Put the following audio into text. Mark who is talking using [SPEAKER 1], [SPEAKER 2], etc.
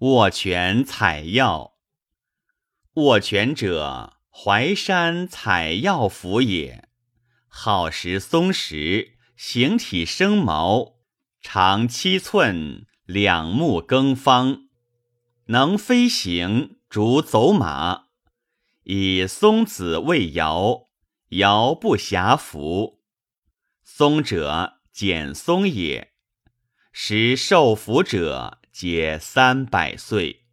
[SPEAKER 1] 握拳采药。握拳者，淮山采药服也。好食松石，形体生毛，长七寸，两目更方，能飞行，逐走马。以松子为摇，摇不暇服。松者，减松也。时受服者，皆三百岁。